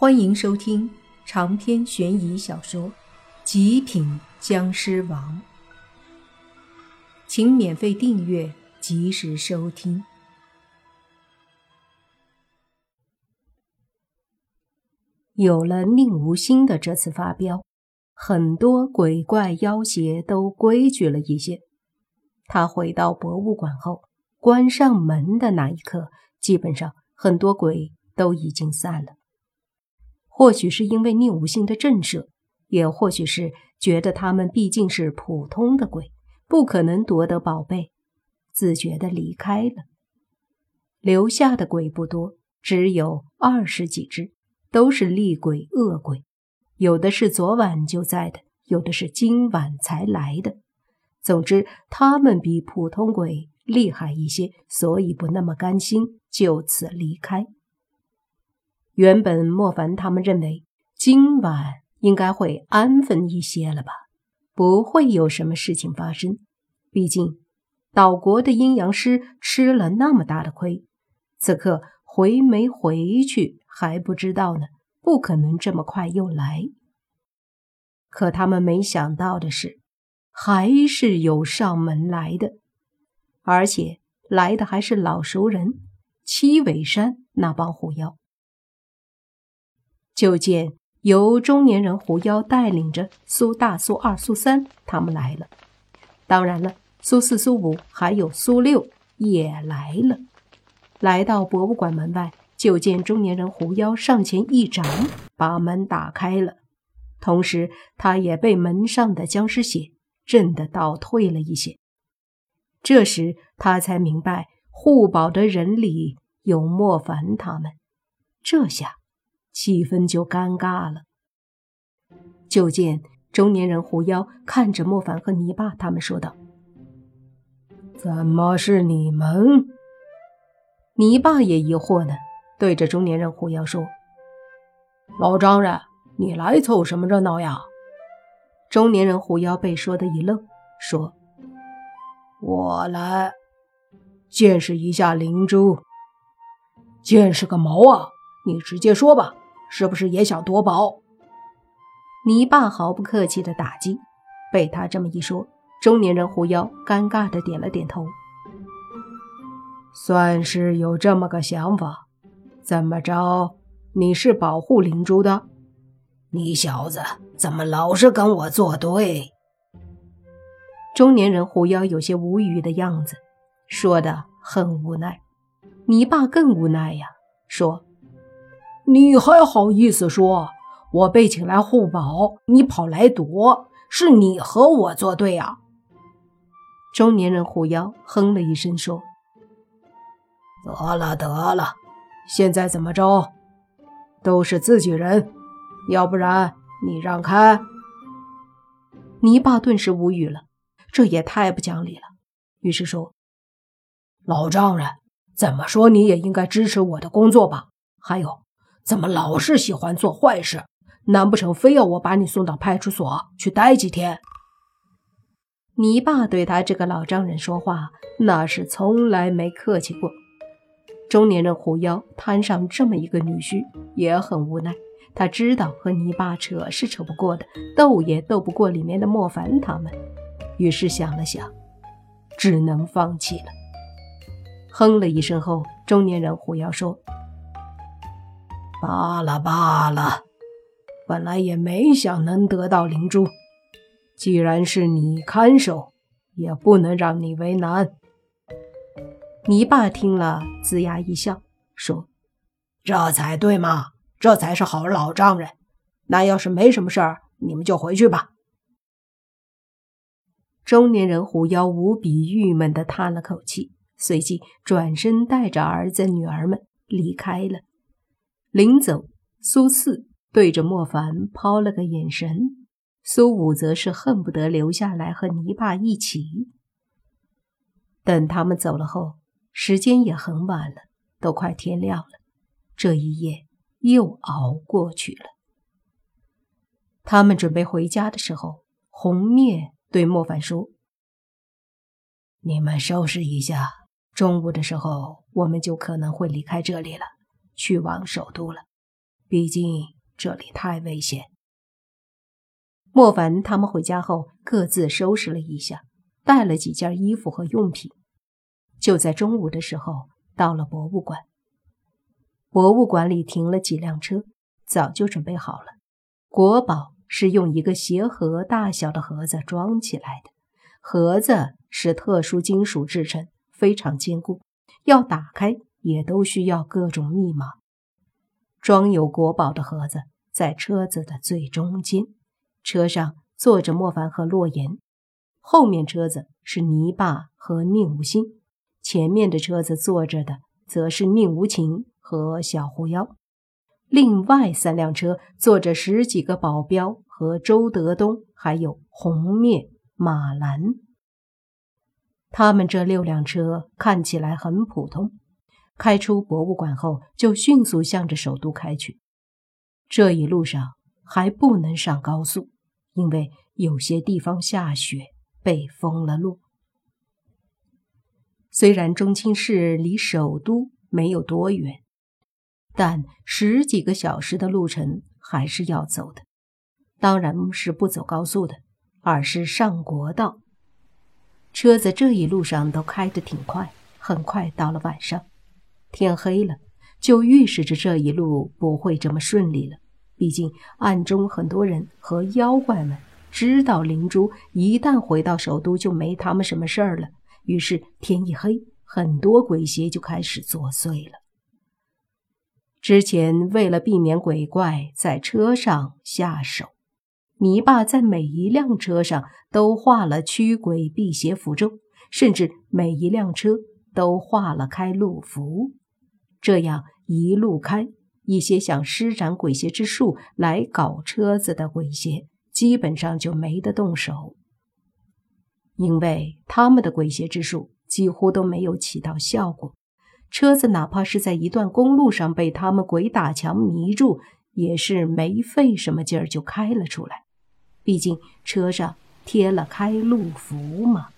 欢迎收听长篇悬疑小说《极品僵尸王》，请免费订阅，及时收听。有了宁无心的这次发飙，很多鬼怪妖邪都规矩了一些。他回到博物馆后，关上门的那一刻，基本上很多鬼都已经散了。或许是因为宁无心的震慑，也或许是觉得他们毕竟是普通的鬼，不可能夺得宝贝，自觉的离开了。留下的鬼不多，只有二十几只，都是厉鬼恶鬼，有的是昨晚就在的，有的是今晚才来的。总之，他们比普通鬼厉害一些，所以不那么甘心就此离开。原本莫凡他们认为今晚应该会安分一些了吧，不会有什么事情发生。毕竟岛国的阴阳师吃了那么大的亏，此刻回没回去还不知道呢，不可能这么快又来。可他们没想到的是，还是有上门来的，而且来的还是老熟人——七尾山那帮狐妖。就见由中年人狐妖带领着苏大、苏二、苏三他们来了，当然了，苏四、苏五还有苏六也来了。来到博物馆门外，就见中年人狐妖上前一掌，把门打开了，同时他也被门上的僵尸血震得倒退了一些。这时他才明白护宝的人里有莫凡他们，这下。气氛就尴尬了。就见中年人狐妖看着莫凡和泥巴，他们说道：“怎么是你们？”泥巴也疑惑呢，对着中年人狐妖说：“老丈人，你来凑什么热闹呀？”中年人狐妖被说的一愣，说：“我来见识一下灵珠。见识个毛啊！你直接说吧。”是不是也想夺宝？泥巴毫不客气的打击。被他这么一说，中年人狐妖尴尬的点了点头。算是有这么个想法。怎么着？你是保护灵珠的？你小子怎么老是跟我作对？中年人狐妖有些无语的样子，说的很无奈。泥巴更无奈呀，说。你还好意思说？我被请来护宝，你跑来夺，是你和我作对啊！中年人狐妖哼了一声说：“得了得了，现在怎么着？都是自己人，要不然你让开。”泥巴顿时无语了，这也太不讲理了。于是说：“老丈人，怎么说你也应该支持我的工作吧？还有。”怎么老是喜欢做坏事？难不成非要我把你送到派出所去待几天？你爸对他这个老丈人说话，那是从来没客气过。中年人狐妖摊上这么一个女婿，也很无奈。他知道和泥巴扯是扯不过的，斗也斗不过里面的莫凡他们，于是想了想，只能放弃了。哼了一声后，中年人狐妖说。罢了罢了，本来也没想能得到灵珠，既然是你看守，也不能让你为难。泥巴听了，龇牙一笑，说：“这才对嘛，这才是好老丈人。那要是没什么事儿，你们就回去吧。”中年人狐妖无比郁闷地叹了口气，随即转身带着儿子女儿们离开了。临走，苏四对着莫凡抛了个眼神，苏五则是恨不得留下来和泥巴一起。等他们走了后，时间也很晚了，都快天亮了。这一夜又熬过去了。他们准备回家的时候，红灭对莫凡说：“你们收拾一下，中午的时候我们就可能会离开这里了。”去往首都了，毕竟这里太危险。莫凡他们回家后，各自收拾了一下，带了几件衣服和用品。就在中午的时候，到了博物馆。博物馆里停了几辆车，早就准备好了。国宝是用一个鞋盒大小的盒子装起来的，盒子是特殊金属制成，非常坚固，要打开也都需要各种密码。装有国宝的盒子在车子的最中间，车上坐着莫凡和洛言，后面车子是泥巴和宁无心，前面的车子坐着的则是宁无情。和小狐妖，另外三辆车坐着十几个保镖和周德东，还有红面马兰。他们这六辆车看起来很普通，开出博物馆后就迅速向着首都开去。这一路上还不能上高速，因为有些地方下雪，被封了路。虽然中青市离首都没有多远。但十几个小时的路程还是要走的，当然是不走高速的，而是上国道。车子这一路上都开得挺快，很快到了晚上，天黑了，就预示着这一路不会这么顺利了。毕竟暗中很多人和妖怪们知道灵珠一旦回到首都就没他们什么事儿了，于是天一黑，很多鬼邪就开始作祟了。之前为了避免鬼怪在车上下手，泥巴在每一辆车上都画了驱鬼辟邪符咒，甚至每一辆车都画了开路符。这样一路开，一些想施展鬼邪之术来搞车子的鬼邪，基本上就没得动手，因为他们的鬼邪之术几乎都没有起到效果。车子哪怕是在一段公路上被他们鬼打墙迷住，也是没费什么劲儿就开了出来。毕竟车上贴了开路符嘛。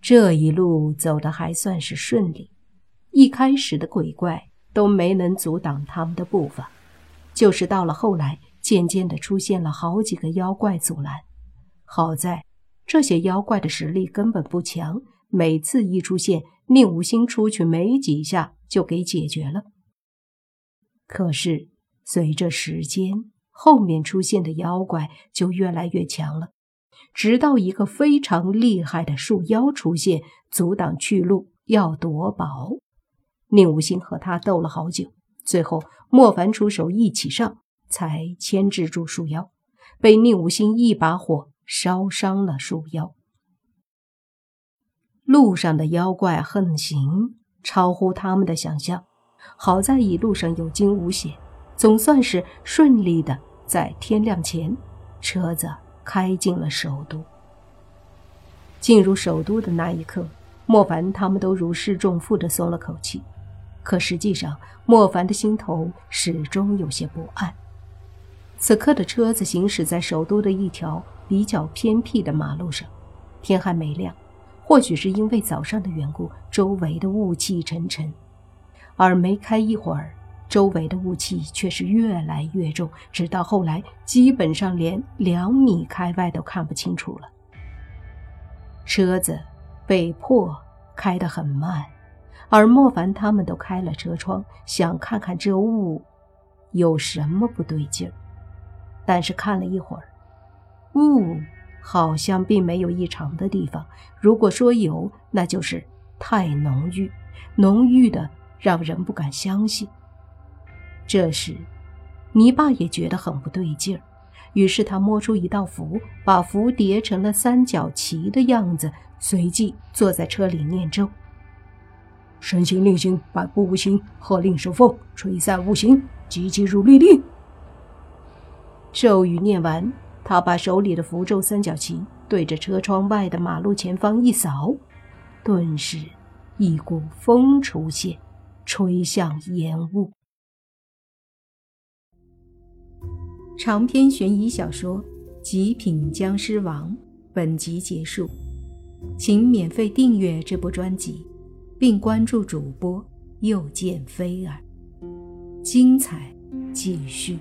这一路走的还算是顺利，一开始的鬼怪都没能阻挡他们的步伐，就是到了后来，渐渐的出现了好几个妖怪阻拦。好在这些妖怪的实力根本不强。每次一出现，宁无心出去没几下就给解决了。可是随着时间，后面出现的妖怪就越来越强了，直到一个非常厉害的树妖出现，阻挡去路，要夺宝。宁无心和他斗了好久，最后莫凡出手一起上，才牵制住树妖，被宁无心一把火烧伤了树妖。路上的妖怪横行，超乎他们的想象。好在一路上有惊无险，总算是顺利的在天亮前，车子开进了首都。进入首都的那一刻，莫凡他们都如释重负的松了口气。可实际上，莫凡的心头始终有些不安。此刻的车子行驶在首都的一条比较偏僻的马路上，天还没亮。或许是因为早上的缘故，周围的雾气沉沉，而没开一会儿，周围的雾气却是越来越重，直到后来基本上连两米开外都看不清楚了。车子被迫开得很慢，而莫凡他们都开了车窗，想看看这雾有什么不对劲儿，但是看了一会儿，雾。好像并没有异常的地方。如果说有，那就是太浓郁，浓郁的让人不敢相信。这时，泥巴也觉得很不对劲儿，于是他摸出一道符，把符叠成了三角旗的样子，随即坐在车里念咒：“身心令行，百步无形，喝令收风，吹散无形，急急如律令。”咒语念完。他把手里的符咒三角旗对着车窗外的马路前方一扫，顿时一股风出现，吹向烟雾。长篇悬疑小说《极品僵尸王》本集结束，请免费订阅这部专辑，并关注主播又见菲儿，精彩继续。